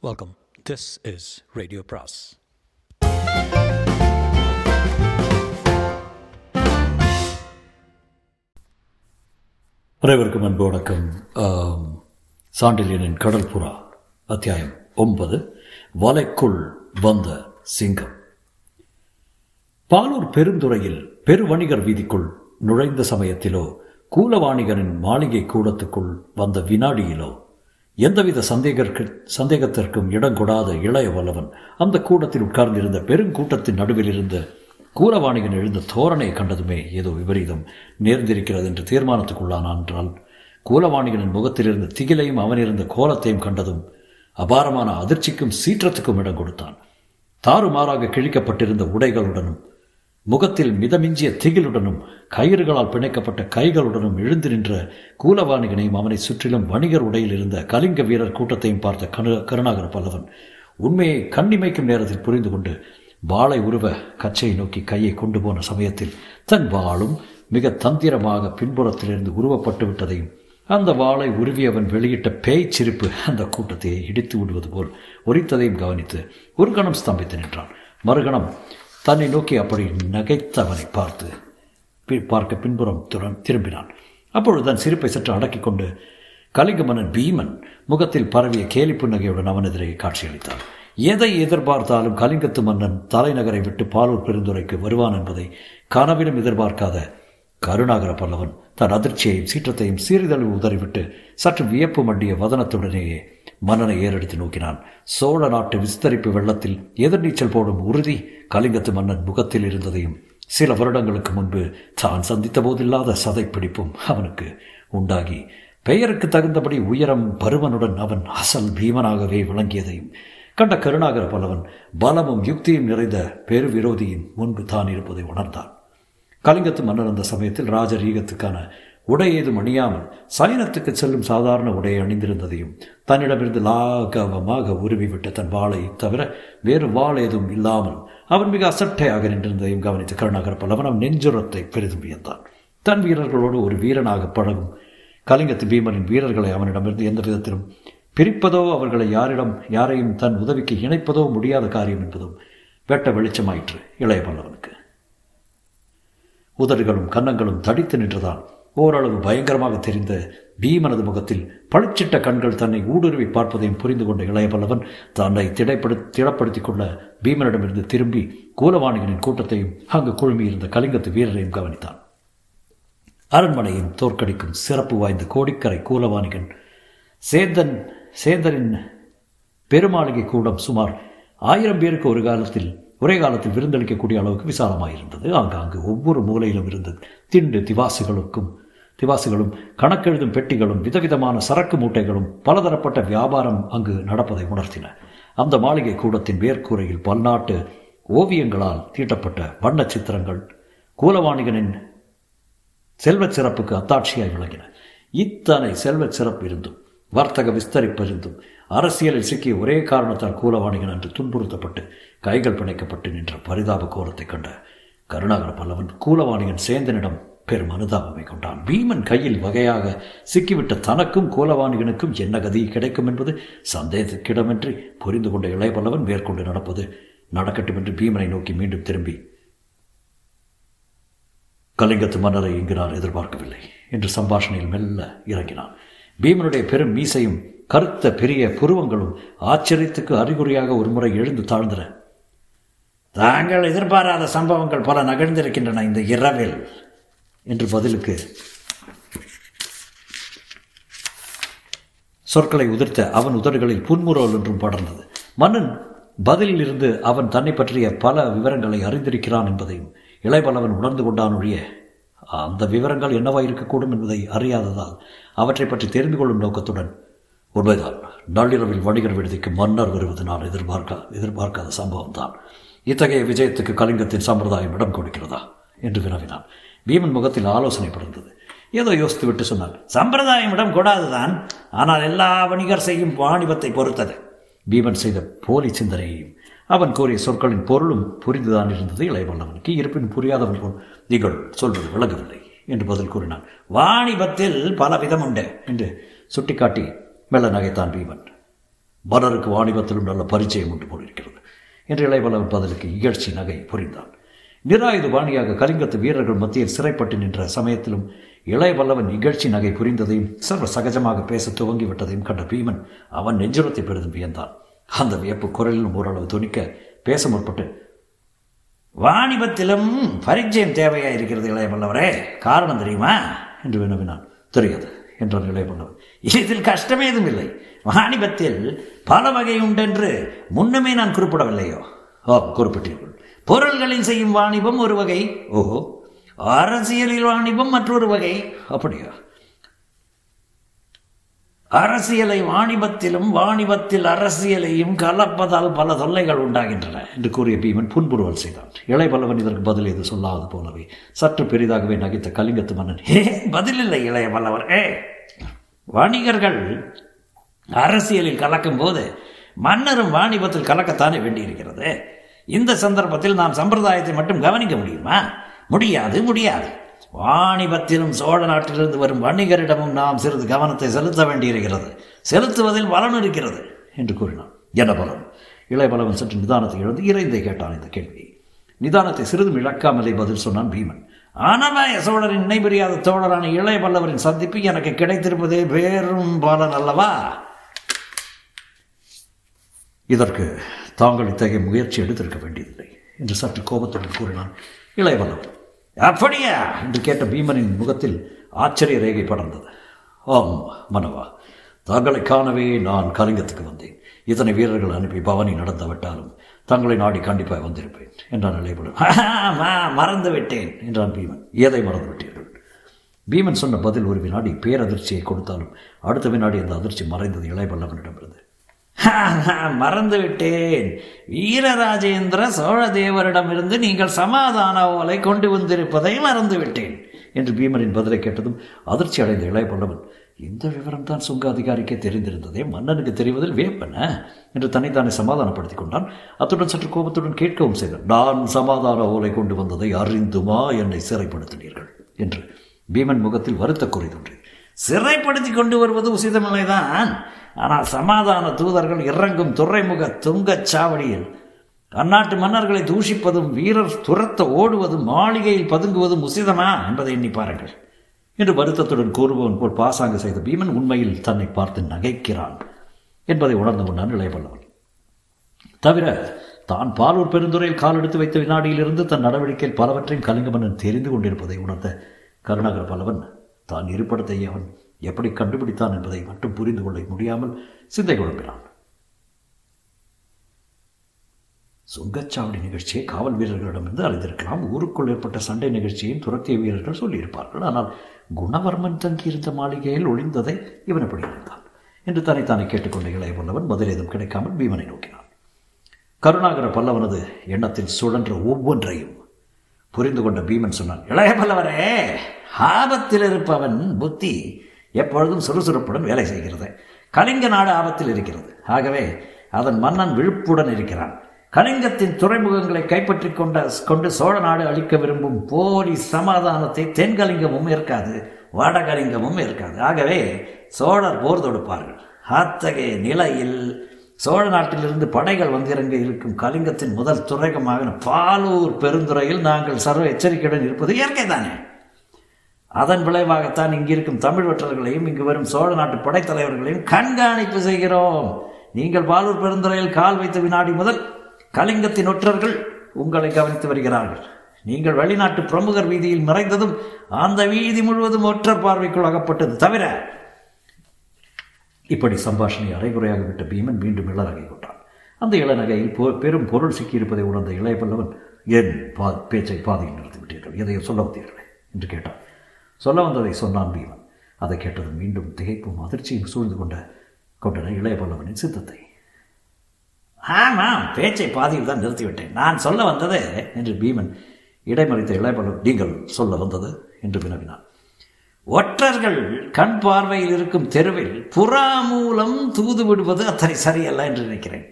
Welcome this is radio பிராஸ் அனைவருக்கும் அன்பு வணக்கம். சாண்டிலியனின் சாண்டில்யனின் கடல் புறா அத்தியாயம் ஒன்பது வலைக்குள் வந்த சிங்கம். பாலூர் பெருந்துறையில் பெருவணிகர் வீதிக்குள் நுழைந்த சமயத்திலோ கூலவாணிகரின் மாளிகை கூடத்துக்குள் வந்த வினாடியிலோ எந்தவித சந்தேகற்கு சந்தேகத்திற்கும் இடம் கொடாத இளைய வல்லவன் அந்த கூடத்தில் உட்கார்ந்திருந்த பெருங்கூட்டத்தின் நடுவில் இருந்த கூலவாணிகன் எழுந்த தோரணையை கண்டதுமே ஏதோ விபரீதம். நேர்ந்திருக்கிறது என்று தீர்மானத்துக்குள்ளான் என்றால் கூலவாணிகனின் முகத்திலிருந்த திகிலையும் அவனிருந்த கோலத்தையும் கண்டதும் அபாரமான அதிர்ச்சிக்கும் சீற்றத்துக்கும் இடம் கொடுத்தான். தாறுமாறாக கிழிக்கப்பட்டிருந்த உடைகளுடனும் முகத்தில் மிதமிஞ்சிய திகிலுடனும் கயிறுகளால் பிணைக்கப்பட்ட கைகளுடனும் எழுந்து நின்ற கூலவாணிகனையும் அவனை சுற்றிலும் வணிகர் உடையில் இருந்த கலிங்க வீரர் கூட்டத்தையும் பார்த்த கரு கருணாகர பல்லவன் உண்மையை கண்ணிமைக்கும் நேரத்தில் புரிந்து கொண்டு வாளை உருவ கச்சையை நோக்கி கையை கொண்டு போன சமயத்தில் தன் வாளும் மிக தந்திரமாக பின்புறத்திலிருந்து உருவப்பட்டு விட்டதையும் அந்த வாளை உருவியவன் வெளியிட்ட பேய்ச் சிரிப்பு அந்த கூட்டத்தை இடித்து விடுவது போல் ஒரித்ததையும் கவனித்து ஒரு கணம் ஸ்தம்பித்து நின்றான். மறுகணம் தன்னை நோக்கி அப்படி நகைத்தவனை பார்த்து பார்க்க பின்புறம் துர- திரும்பினான். அப்பொழுது தன் சிரிப்பை சற்று அடக்கிக் கொண்டு கலிங்க மன்னன் பீமன் முகத்தில் பரவிய கேலி புன்னகையுடன் அவன் எதிரே காட்சியளித்தான். எதை எதிர்பார்த்தாலும் கலிங்கத்து மன்னன் தலைநகரை விட்டு பாலூர் பெருந்துறைக்கு வருவான் என்பதை கனவிலும் எதிர்பார்க்காத கருணாகர பல்லவன் தன் அதிர்ச்சியையும் சீற்றத்தையும் சிறிதளவு உதறிவிட்டு சற்று வியப்பு மண்டிய வதனத்துடனேயே மன்னனை ஏறெடுத்து நோக்கினான். சோழ நாட்டு விஸ்தரிப்பு வெள்ளத்தில் எதிர்நீச்சல் போடும் உறுதி கலிங்கத்து மன்னன் முகத்தில் இருந்ததையும் சில வருடங்களுக்கு முன்பு தான் சந்தித்த போதில்லாத சதைப்பிடிப்பும் அவனுக்கு உண்டாகி. பெயருக்கு தகுந்தபடி உயரம் பருவனுடன் அவன் அசல் பீமனாகவே விளங்கியதையும் கண்ட கருணாகர பல்லவன் பலமும் யுக்தியும் நிறைந்த பெருவிரோதியின் முன்பு தான் இருப்பதை உணர்ந்தான். கலிங்கத்து மன்னர் அந்த சமயத்தில் ராஜரீகத்துக்கான உடை ஏதும் அணியாமல் சயனத்துக்கு செல்லும் சாதாரண உடையை அணிந்திருந்ததையும் தன்னிடமிருந்து லாகவமாக உருவிவிட்ட தன் வாளை தவிர வேறு வாள் ஏதும் இல்லாமல் அவன் மிக அசட்டையாக நின்றிருந்ததையும் கவனித்து கருணாகர பல்லவன் அவன் நெஞ்சுரத்தை பெரிதும் வியந்தான். தன் வீரர்களோடு ஒரு வீரனாக பழகும் கலிங்கத்து பீமனின் வீரர்களை அவனிடமிருந்து எந்த விதத்திலும் பிரிப்பதோ அவர்களை யாரிடம் யாரையும் தன் உதவிக்கு இணைப்பதோ முடியாத காரியம் என்பதும் வெட்ட வெளிச்சமாயிற்று இளைய பல்லவனுக்கு. உதடுகளும் கன்னங்களும் தடித்து நின்றதால் ஓரளவு பயங்கரமாக தெரிந்த பீமனது முகத்தில் பளிச்சிட்ட கண்கள் தன்னை ஊடுருவி பார்ப்பதையும் புரிந்து கொண்ட இளைய பல்லவன் தன்னை திடப்படு திடப்படுத்திக் கொள்ள பீமனிடமிருந்து திரும்பி கூலவாணிகனின் கூட்டத்தையும் அங்கு குழுமியிருந்த கலிங்கத்து வீரரையும் கவனித்தான். அரண்மனையின் தோற்கடிக்கும் சிறப்பு வாய்ந்த கோடிக்கரை கூலவாணிகன் சேந்தன் சேந்தரின் பெருமாளிகை கூடம் சுமார் ஆயிரம் பேருக்கு ஒரு காலத்தில் ஒரே காலத்தில் விருந்தளிக்கக்கூடிய அளவுக்கு விசாலமாயிருந்தது. ஆங்காங்கு ஒவ்வொரு மூலையிலும் இருந்தது திண்டு திவாசுகளுக்கும் திவாசுகளும் கணக்கெழுதும் பெட்டிகளும் விதவிதமான சரக்கு மூட்டைகளும் பலதரப்பட்ட வியாபாரம் அங்கு நடப்பதை உணர்த்தின. அந்த மாளிகை கூடத்தின் மேற்கூரையில் பல்நாட்டு ஓவியங்களால் தீட்டப்பட்ட வண்ண சித்திரங்கள் கூலவாணிகனின் செல்வச் சிறப்புக்கு அத்தாட்சியாய் விளங்கின. இத்தனை செல்வச் சிறப்பு இருந்தும் வர்த்தக விஸ்தரிப்பு இருந்தும் அரசியலில் சிக்கிய ஒரே காரணத்தால் கூலவாணிகன் என்று துன்புறுத்தப்பட்டு கைகள் பிணைக்கப்பட்டு நின்ற பரிதாப கோரத்தை கண்ட கருணாகர பல்லவன் கூலவாணிகன் சேந்தனிடம் பெரும் அனுதாபமை கொண்டான். பீமன் கையில் வகையாக சிக்கிவிட்ட தனக்கும் கூலவாணிகனுக்கும் என்ன கதி கிடைக்கும் என்பது சந்தேகத்திடமின்றி புரிந்து கொண்ட இளைய பல்லவன் மேற்கொண்டு நடப்பது நடக்கட்டும் என்று பீமனை நோக்கி மீண்டும் திரும்பி கலிங்கத்து மன்னரை இங்கு நான் எதிர்பார்க்கவில்லை என்று சம்பாஷணையில் மெல்ல இறங்கினான். பீமனுடைய பெரும் மீசையும் கருத்த பெரிய புருவங்களும் ஆச்சரியத்துக்கு அறிகுறியாக ஒரு முறை எழுந்து தாழ்ந்தன. தாங்கள் எதிர்பாராத சம்பவங்கள் பல நகழ்ந்திருக்கின்றன இந்த இரவில் என்று பதிலுக்கு சொற்களை உதிர்த்த அவன் உதடுகளில் புன்முறுவல் என்றும் படர்ந்தது. மன்னன் பதிலில் இருந்து அவன் தன்னை பற்றிய பல விவரங்களை அறிந்திருக்கிறான் என்பதையும் இளைபலவன் உணர்ந்து கொண்டான் ஒழிய அந்த விவரங்கள் என்னவா இருக்கக்கூடும் என்பதை அறியாததால் அவற்றை பற்றி தெரிந்து கொள்ளும் நோக்கத்துடன் உண்மைதான். நள்ளிரவில் வணிகர் விடுதிக்கு மன்னர் வருவது நான் எதிர்பார்க்க எதிர்பார்க்காத சம்பவம் தான் இத்தகைய விஜயத்துக்கு கலிங்கத்தின் சம்பிரதாயம் இடம் கொடுக்கிறதா? என்று வினவினான். பீமன் முகத்தில் ஆலோசனை படர்ந்தது. ஏதோ யோசித்து விட்டு சொன்னான் சம்பிரதாயம் இடம் கொடாதுதான். ஆனால் எல்லா வணிகர் செய்யும் வாணிபத்தை பொறுத்தது. பீமன் செய்த போலி சிந்தனையையும் அவன் கூறிய சொற்களின் பொருளும் புரிந்துதான் இருந்தது. இளையவல்லவனுக்கு இருப்பின் புரியாதவன் போல் நீங்கள் சொல்வது விளங்கவில்லை என்று பதில் கூறினான். வாணிபத்தில் பல விதம் உண்டு என்று சுட்டிக்காட்டி மெல்ல நகைத்தான் பீமன் மன்னருக்கு வாணிபத்திலும் நல்ல பரிச்சயம் உண்டு போலிருக்கிறது. என்று இளையவல்லவன் பதிலுக்கு இகழ்ச்சி நகை புரிந்தான். நிராயுத பாணியாக கலிங்கத்து வீரர்கள் மத்தியில் சிறைப்பட்டு நின்ற சமயத்திலும் இளையவல்லவன் இகழ்ச்சி நகை புரிந்ததையும் சர்வ சகஜமாக பேச துவங்கிவிட்டதையும் கண்ட பீமன் அவன் நெஞ்சுரத்தை பெரிதும் வியந்தான். அந்த வியப்பு குரலிலும் ஓரளவு துணிக்க பேச முற்பட்டு வாணிபத்திலும் பரிச்சயம் தேவையாக இருக்கிறது இளையவல்லவரே? காரணம் தெரியுமா? என்று வினவினான். தெரியாது. என்றார் நிலைப்படும் இதில் கஷ்டமே எதுவும் இல்லை. வாணிபத்தில் பல வகை உண்டென்று முன்னமே நான் குறிப்பிடவில்லையோ? ஓ குறிப்பிட்டீர்கள் பொருள்களில் செய்யும் வாணிபம் ஒரு வகை. ஓஹோ. அரசியலில் வாணிபம் மற்றொரு வகை. அப்படியா? அரசியலை வாணிபத்திலும் வாணிபத்தில் அரசியலையும் கலப்பதால் பல தொல்லைகள் உண்டாகின்றன என்று கூறிய பீமன் புன்புறுவல் செய்தான் இளையபல்லவன் இதற்கு பதில் எது சொல்லாது போலவே சற்று பெரிதாகவே நகைத்த கலிங்கத்து மன்னன். ஏ பதிலில்லை இளையபல்லவர் ஏ வணிகர்கள் அரசியலில் கலக்கும் போது மன்னரும் வாணிபத்தில் கலக்கத்தானே வேண்டியிருக்கிறது? இந்த சந்தர்ப்பத்தில் நாம் சம்பிரதாயத்தை மட்டும் கவனிக்க முடியுமா? முடியாது முடியாது. வாணிபத்திலும் சோழ நாட்டிலிருந்து வரும் வணிகரிடமும் நாம் சிறிது கவனத்தை செலுத்த வேண்டியிருக்கிறது. செலுத்துவதில் பலன் இருக்கிறது என்று கூறினான். என்ன பலன்? இளையபலவன் சற்று நிதானத்தை எழுந்து இறைந்தே கேட்டான் இந்த கேள்வி. நிதானத்தை சிறிதும் இழக்காமலே பதில் சொன்னான் பீமன். ஆனவாய சோழரின் இணைபெரியாத தோழரான இளைய பல்லவரின் சந்திப்பு எனக்கு கிடைத்திருப்பதே வேறும் பலன் அல்லவா? இதற்கு தாங்கள் இத்தகைய முயற்சி எடுத்திருக்க வேண்டியதில்லை என்று சற்று கோபத்துடன் கூறினான் இளையவல்லவன் அப்படியா? என்று கேட்ட பீமனின் முகத்தில் ஆச்சரிய ரேகை படர்ந்தது. ஆம் மனவா தங்களை காணவே நான் கலிங்கத்துக்கு வந்தேன். இத்தனை வீரர்கள் அனுப்பி பவனி நடந்து விட்டாலும் தங்களை நாடி கண்டிப்பாக வந்திருப்பேன் என்றான் இளையபலம் மறந்து விட்டேன் என்றான் பீமன். எதை மறந்து விட்டீர்கள்? பீமன் சொன்ன பதில் ஒரு வினாடி பேரதிர்ச்சியை கொடுத்தாலும் அடுத்த வினாடி அந்த அதிர்ச்சி மறைந்தது இளையபல்லவனிடமிருந்து மறந்து விட்டேன் வீரராஜேந்திர சோழ தேவரிடமிருந்து நீங்கள் சமாதான ஓலை கொண்டு வந்திருப்பதை மறந்து விட்டேன் என்று பீமனின் பதிலை கேட்டதும் அதிர்ச்சி அடைந்த இளையபல்லவன் இந்த விவரம் தான் சுங்க அதிகாரிக்கே தெரிந்திருந்ததே மன்னனுக்கு தெரிவதில் வேப்பன என்று தன்னைத்தானே சமாதானப்படுத்திக் கொண்டான். அத்துடன் சற்று கோபத்துடன் கேட்கவும் செய்தான் நான் சமாதான ஓலை கொண்டு வந்ததை அறிந்துமா என்னை சிறைப்படுத்தினீர்கள்? என்று பீமன் முகத்தில் வருத்த குறி தோன்றியது. சிறைப்படுத்தி கொண்டு வருவது உசிதமில்லைதான். ஆனால் சமாதான தூதர்கள் இறங்கும் துறைமுக துங்கச் சாவடியில் அந்நாட்டு மன்னர்களை தூஷிப்பதும் வீரர் துரத்த ஓடுவதும் மாளிகையில் பதுங்குவதும் உசிதமா என்பதை எண்ணி பாருங்கள். என்று வருத்தத்துடன் கூறுபவன் போல் பாசாங்கு செய்த பீமன் உண்மையில் தன்னை பார்த்து நகைக்கிறான் என்பதை உணர்ந்து கொண்டான் இளையவல்லவன் தவிர தான் பாலூர் பெருந்துறையில் கால் எடுத்து வைத்த வினாடியிலிருந்து தன் நடவடிக்கையில் பலவற்றையும் கலிங்கமன்னன் தெரிந்து கொண்டிருப்பதை உணர்ந்த கருணாகர பல்லவன் தான் இருப்படத்தை அவன் எப்படி கண்டுபிடித்தான் என்பதை மட்டும் புரிந்து கொள்ள முடியாமல் சிந்தை குழம்பினான் சுங்கச்சாவடி நிகழ்ச்சியை காவல் வீரர்களிடமிருந்து அறிந்திருக்கலாம். ஊருக்குள் ஏற்பட்ட சண்டை நிகழ்ச்சியையும் துரத்திய வீரர்கள் சொல்லியிருப்பார்கள். ஆனால் குணவர்மன் தங்கியிருந்த மாளிகையில் ஒளிந்ததை இவன் எப்படி இருந்தான் என்று தன்னைத்தானே கேட்டுக்கொண்ட இளைய பல்லவன் பதில் ஏதும் கிடைக்காமல் பீமனை நோக்கினான். கருணாகர பல்லவனது எண்ணத்தில் சுழன்ற ஒவ்வொன்றையும் புரிந்து கொண்ட பீமன் சொன்னான் இளைய பல்லவரே ஆபத்தில் இருப்பவன் புத்தி எப்பொழுதும் சுறுசுறுப்புடன் வேலை செய்கிறது. கலிங்க நாடு ஆபத்தில் இருக்கிறது. ஆகவே அதன் மன்னன் விழுப்புடன் இருக்கிறான். கலிங்கத்தின் துறைமுகங்களை கைப்பற்றி கொண்ட கொண்டு சோழ நாடு அளிக்க விரும்பும் போலி சமாதானத்தை தென்கலிங்கமும் இருக்காது வடகலிங்கமும் இருக்காது ஆகவே சோழர் போர் தொடுப்பார்கள். அத்தகைய நிலையில் சோழ நாட்டிலிருந்து படைகள் வந்திறங்க இருக்கும் கலிங்கத்தின் முதல் துறைகமாக பாலூர் பெருந்துறையில் நாங்கள் சர்வ எச்சரிக்கையுடன் இருப்பது இயற்கை தானே அதன் விளைவாகத்தான் இங்கிருக்கும் தமிழ் வற்றர்களையும் இங்கு வரும் சோழ நாட்டு படைத்தலைவர்களையும் கண்காணிப்பு செய்கிறோம். நீங்கள் பாலூர் பெருந்துறையில் கால் வைத்த வினாடி முதல் கலிங்கத்தின் ஒற்றர்கள் உங்களை கவனித்து வருகிறார்கள். நீங்கள் வெளிநாட்டு பிரமுகர் வீதியில் மறைந்ததும் அந்த வீதி முழுவதும் ஒற்றர் பார்வைக்குள் அகப்பட்டது தவிர இப்படி சம்பாஷணை அரைகுறையாக விட்ட பீமன் மீண்டும் இளநகை கொண்டான். அந்த இளநகையில் பொ பெரும் பொருள் சிக்கியிருப்பதை உணர்ந்த இளையபல்லவன் என் பா பேச்சை பாதையில் நிறுத்திவிட்டீர்கள். எதையோ சொல்ல வந்தீர்கள் என்று கேட்டான். சொல்ல வந்ததை சொன்னான் பீமன் அதை கேட்டதும் மீண்டும் திகைப்பும் அதிர்ச்சியும் சூழ்ந்து கொண்ட கொண்டன இளையபல்லவனின் சித்தத்தை. ஆமாம் பேச்சை பாதியில் தான் நிறுத்திவிட்டேன். நான் சொல்ல வந்தது என்று பீமன் இடைமறித்த இளையபல்லவன் நீங்கள் சொல்ல வந்தது என்று வினவினான். ஒற்றர்கள் கண் பார்வையில் இருக்கும் தெருவில் புறா மூலம் தூது விடுவது அத்தனை சரியல்ல என்று நினைக்கிறேன்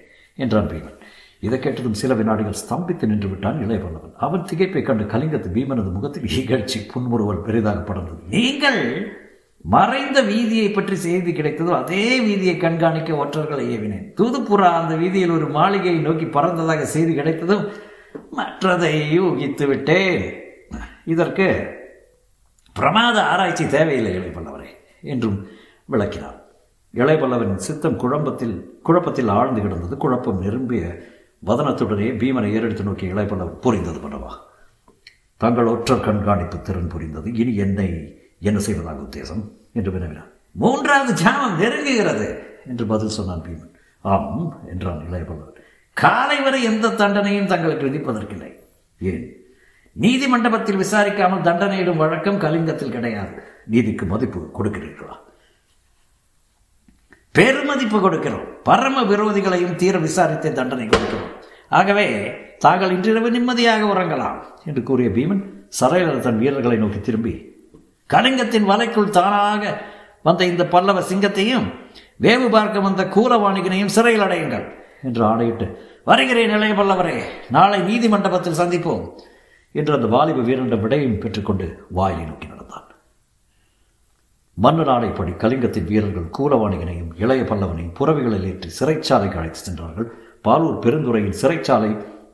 என்றான் பீமன். இதை கேட்டதும் சில வினாடிகள் ஸ்தம்பித்து நின்று விட்டான் இளையவல்லவன். அவன் திகைப்பை கண்டு கலிங்கத்து பீமனது முகத்தில் இகழ்ச்சி புன்முறுவல் பெரிதாக படர்ந்தது. நீங்கள் மறைந்த வீதியை பற்றி செய்தி கிடைத்ததோ அதே வீதியை கண்காணிக்க ஒற்றர்களை ஏவினேன். தூதுப்புறா அந்த வீதியில் ஒரு மாளிகையை நோக்கி பறந்ததாக செய்தி கிடைத்ததும் மற்றதை ஊகித்து விட்டேன். இதற்கு பிரமாத ஆராய்ச்சி தேவையில்லை இளைப்பல்லவரே என்றும் விளக்கினார் இளைப்பல்லவனின் சித்தம் குழம்பத்தில் குழப்பத்தில் ஆழ்ந்து கிடந்தது. குழப்பம் நிரம்பிய வதனத்துடனே பீமனை ஏறெடுத்து நோக்கி இளைப்பல்லவன் புரிந்தது பண்ணவா தங்கள் ஒற்றர் கண்காணிப்பு திறன் புரிந்தது. இனி என்னை என்ன செய்வதாக உத்தேசம்? என்று வினவினார் மூன்றாவது ஜாமம் நெருங்குகிறது என்று பதில் சொன்னான் பீமன். ஆம் என்றான் இளையபல்லவர் காலை வரை எந்த தண்டனையும் தங்களுக்கு விதிப்பதற்கில்லை. ஏன்? நீதிமண்டபத்தில் விசாரிக்காமல் தண்டனையிடும் வழக்கம் கலிங்கத்தில் கிடையாது. நீதிக்கு மதிப்பு கொடுக்கிறீர்களா? பெருமதிப்பு கொடுக்கிறோம். பரம விரோதிகளையும் தீர விசாரித்தே தண்டனை கொடுக்கிறோம். ஆகவே தாங்கள் இன்றிரவு நிம்மதியாக உறங்கலாம் என்று கூறிய பீமன் சரையலர் தன் வீரர்களை நோக்கி திரும்பி கலிங்கத்தின் வலைக்குள் தானாக வந்த இந்த பல்லவ சிங்கத்தையும் வேவு பார்க்க வந்த கூலவாணிகனையும் சிறையில் அடையுங்கள் என்று ஆணையிட்டு வருகிறேன் இளைய பல்லவரே நாளை நீதிமண்டபத்தில் சந்திப்போம் என்று அந்த வாலிப வீரனிடம் விடையும் பெற்றுக்கொண்டு வாயிலை நோக்கி நடந்தான். மன்னர் ஆணைப்படி கலிங்கத்தின் வீரர்கள் கூலவாணிகனையும் இளைய பல்லவனையும் புறவிகளில் ஏற்றி சிறைச்சாலைக்கு அழைத்து சென்றார்கள். பாலூர் பெருந்துறையின் சிறைச்சாலை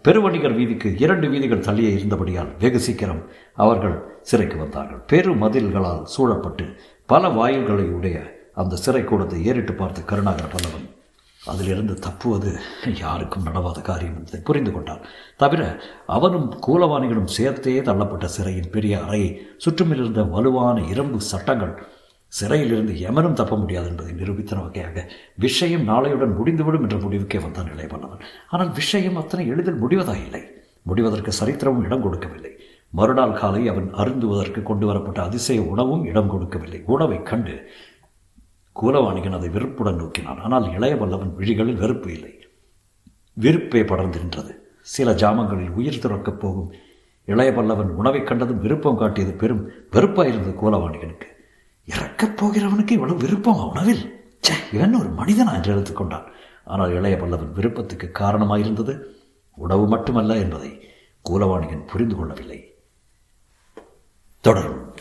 பெருவணிகர் வீதிக்கு இரண்டு வீதிகள் தள்ளியே இருந்தபடியால் வெகு சீக்கிரம் அவர்கள் சிறைக்கு வந்தார்கள். பெரு மதில்களால் சூழப்பட்டு பல வாயில்களை உடைய அந்த சிறை கூடத்தை ஏறிட்டு பார்த்த கருணாகர பல்லவன் அதிலிருந்து தப்புவது யாருக்கும் நடவாத காரியம் என்பதை புரிந்து கொண்டார் தவிர அவனும் கூலவாணிகளும் சேர்த்தே தள்ளப்பட்ட சிறையின் பெரிய அறையை சுற்றுமிலிருந்த வலுவான இரும்பு சட்டங்கள் சிறையிலிருந்து எமனும் தப்ப முடியாது என்பதை நிரூபித்தன வகையாக விஷயம் நாளையுடன் முடிந்துவிடும் என்ற முடிவுக்கே வந்தான் இளையவல்லவன் ஆனால் விஷயம் அத்தனை எளிதில் முடிவதாயில்லை. முடிவதற்கு சரித்திரமும் இடம் கொடுக்கவில்லை. மறுநாள் காலை அவன் அருந்துவதற்கு கொண்டு வரப்பட்ட அதிசய உணவும் இடம் கொடுக்கவில்லை. உணவை கண்டு கூலவாணிகன் அதை வெறுப்புடன் நோக்கினான். ஆனால் இளைய வல்லவன் விழிகளில் வெறுப்பு இல்லை. வெறுப்பே படர்ந்து நின்றது. சில ஜாமங்களில் உயிர் துறக்கப் போகும் இளைய பல்லவன் உணவைக் கண்டதும் விருப்பம் காட்டியது பெரும் வெறுப்பாயிருந்தது கூலவாணிகனுக்கு. இறக்கப் போகிறவனுக்கு இவ்வளவு விருப்பம்? உணவில். சே இவன் ஒரு மனிதனா என்று எடுத்துக்கொண்டான். ஆனால் இளைய பல்லவன் விருப்பத்துக்கு காரணமாயிருந்தது உணவு மட்டுமல்ல என்பதை கூலவாணிகன் புரிந்து கொள்ளவில்லை. தொடரும்.